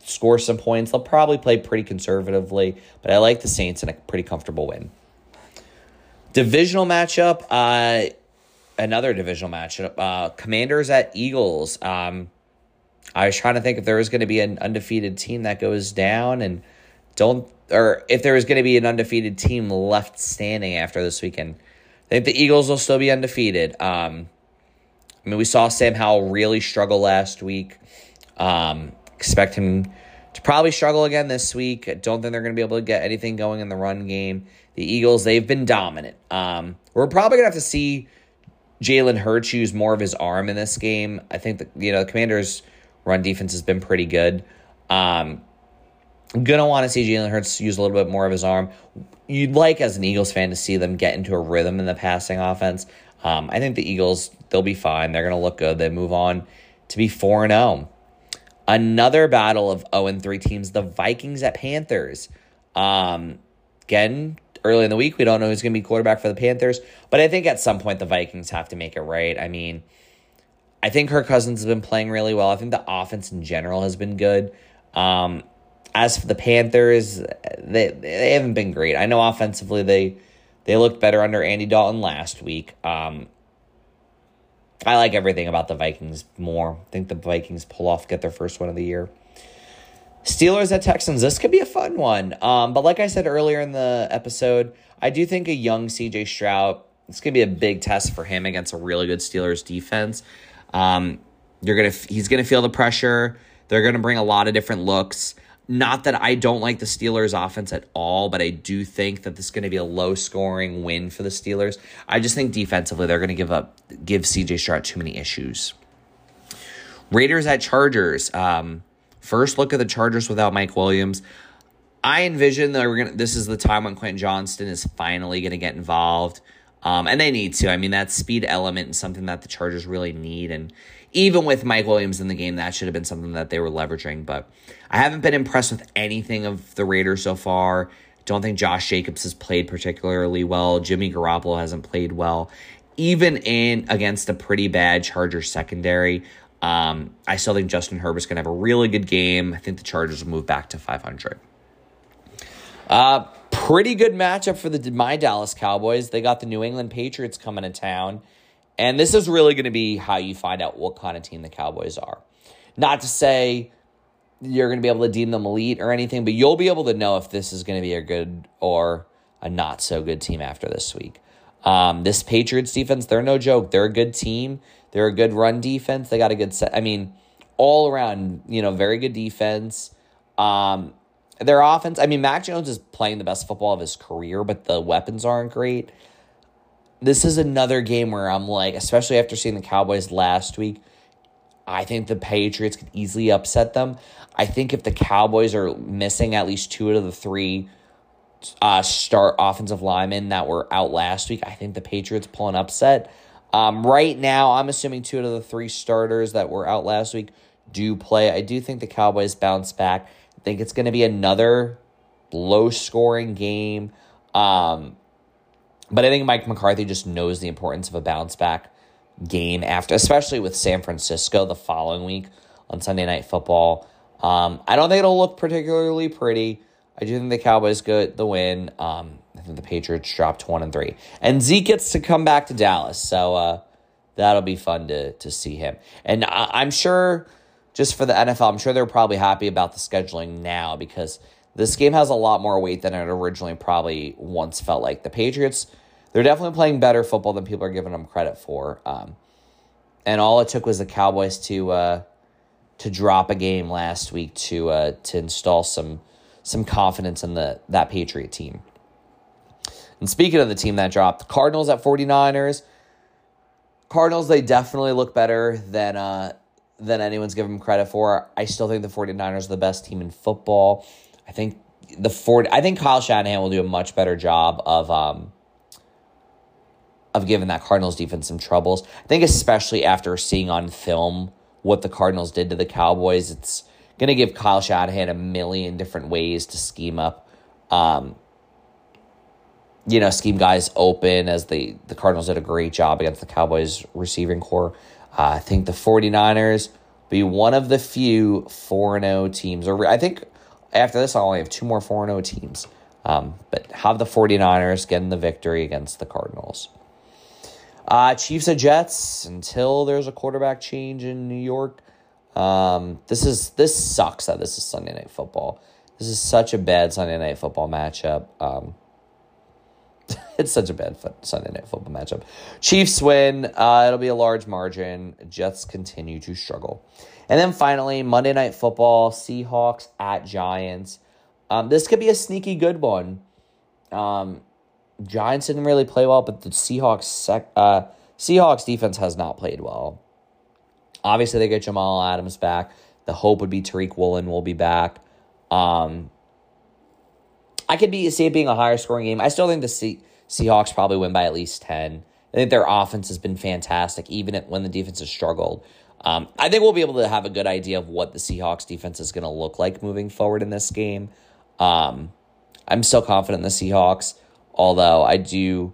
score some points. They'll probably play pretty conservatively, but I like the Saints in a pretty comfortable win. Divisional matchup. Uh, another divisional matchup. Uh, Commanders at Eagles. Um, I was trying to think if there was going to be an undefeated team that goes down, and don't, or if there was going to be an undefeated team left standing after this weekend. I think the Eagles will still be undefeated. Um, I mean, we saw Sam Howell really struggle last week. Um, expect him to probably struggle again this week. I don't think they're going to be able to get anything going in the run game. The Eagles, they've been dominant. Um, we're probably going to have to see Jalen Hurts use more of his arm in this game. I think the you know the Commanders' run defense has been pretty good. Um, gonna want to see Jalen Hurts use a little bit more of his arm. You'd like as an Eagles fan to see them get into a rhythm in the passing offense. Um, I think the Eagles they'll be fine. They're gonna look good. They move on to be four and zero. Oh. Another battle of 0 and three teams. The Vikings at Panthers. Um, again, early in the week. We don't know who's going to be quarterback for the Panthers, but I think at some point the Vikings have to make it right. I mean, I think Kirk Cousins has been playing really well. I think the offense in general has been good. Um, as for the Panthers, they they haven't been great. I know offensively they they looked better under Andy Dalton last week. Um, I like everything about the Vikings more. I think the Vikings pull off get their first one of the year. Steelers at Texans. This could be a fun one. Um, but like I said earlier in the episode, I do think a young CJ Stroud. It's gonna be a big test for him against a really good Steelers defense. Um, you're gonna he's gonna feel the pressure. They're gonna bring a lot of different looks. Not that I don't like the Steelers offense at all, but I do think that this is going to be a low scoring win for the Steelers. I just think defensively they're going to give up give CJ Stroud too many issues. Raiders at Chargers. Um, First look at the Chargers without Mike Williams. I envision that we're gonna. This is the time when Quentin Johnston is finally going to get involved, um, and they need to. I mean, that speed element is something that the Chargers really need, and even with Mike Williams in the game, that should have been something that they were leveraging. But I haven't been impressed with anything of the Raiders so far. Don't think Josh Jacobs has played particularly well. Jimmy Garoppolo hasn't played well, even in against a pretty bad Charger secondary. Um, I still think Justin Herbert's going to have a really good game. I think the Chargers will move back to 500. Uh, pretty good matchup for the my Dallas Cowboys. They got the New England Patriots coming to town. And this is really going to be how you find out what kind of team the Cowboys are. Not to say you're going to be able to deem them elite or anything, but you'll be able to know if this is going to be a good or a not so good team after this week. Um, this Patriots defense, they're no joke. They're a good team. They're a good run defense. They got a good set. I mean, all around, you know, very good defense. Um, their offense, I mean, Mac Jones is playing the best football of his career, but the weapons aren't great. This is another game where I'm like, especially after seeing the Cowboys last week, I think the Patriots could easily upset them. I think if the Cowboys are missing at least two out of the three uh, start offensive linemen that were out last week, I think the Patriots pull an upset. Um, right now, I'm assuming two out of the three starters that were out last week do play. I do think the Cowboys bounce back. I think it's going to be another low scoring game. Um, but I think Mike McCarthy just knows the importance of a bounce back game after, especially with San Francisco the following week on Sunday Night Football. Um, I don't think it'll look particularly pretty. I do think the Cowboys get the win. Um, I think the Patriots dropped one and three, and Zeke gets to come back to Dallas, so uh, that'll be fun to to see him. And I, I'm sure, just for the NFL, I'm sure they're probably happy about the scheduling now because this game has a lot more weight than it originally probably once felt like. The Patriots, they're definitely playing better football than people are giving them credit for. Um, and all it took was the Cowboys to uh, to drop a game last week to uh, to install some some confidence in the that Patriot team. And speaking of the team that dropped, the Cardinals at 49ers. Cardinals, they definitely look better than uh, than anyone's given them credit for. I still think the 49ers are the best team in football. I think the 40 I think Kyle Shanahan will do a much better job of um of giving that Cardinals defense some troubles. I think especially after seeing on film what the Cardinals did to the Cowboys, it's going to give Kyle Shanahan a million different ways to scheme up um you know, scheme guys open as the the Cardinals did a great job against the Cowboys receiving corps. Uh, I think the 49ers be one of the few 4 0 teams, or I think after this, I'll only have two more 4 0 teams. Um, but have the 49ers getting the victory against the Cardinals. Uh, Chiefs and Jets until there's a quarterback change in New York. Um, this is this sucks that this is Sunday night football. This is such a bad Sunday night football matchup. Um, it's such a bad Sunday night football matchup. Chiefs win. Uh, it'll be a large margin. Jets continue to struggle. And then finally, Monday Night Football, Seahawks at Giants. Um, this could be a sneaky good one. Um, Giants didn't really play well, but the Seahawks sec- uh, Seahawks defense has not played well. Obviously, they get Jamal Adams back. The hope would be Tariq Woolen will be back. Um, I could be see it being a higher scoring game. I still think the Se- Seahawks probably win by at least ten. I think their offense has been fantastic, even when the defense has struggled. Um, I think we'll be able to have a good idea of what the Seahawks defense is going to look like moving forward in this game. Um, I'm still confident in the Seahawks, although I do.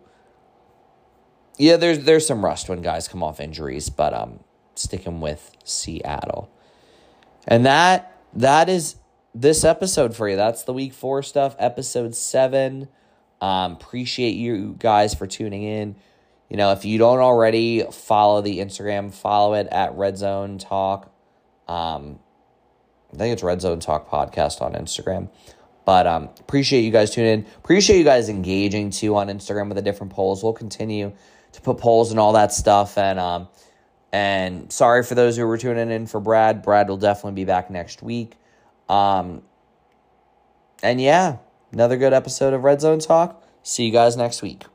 Yeah, there's there's some rust when guys come off injuries, but um, sticking with Seattle, and that that is this episode for you. That's the week four stuff, episode seven. Um, appreciate you guys for tuning in. You know, if you don't already follow the Instagram, follow it at Red Zone Talk. Um, I think it's Red Zone Talk Podcast on Instagram. But um, appreciate you guys tuning in. Appreciate you guys engaging too on Instagram with the different polls. We'll continue to put polls and all that stuff. And um, and sorry for those who were tuning in for Brad. Brad will definitely be back next week. Um, and yeah, another good episode of Red Zone Talk. See you guys next week.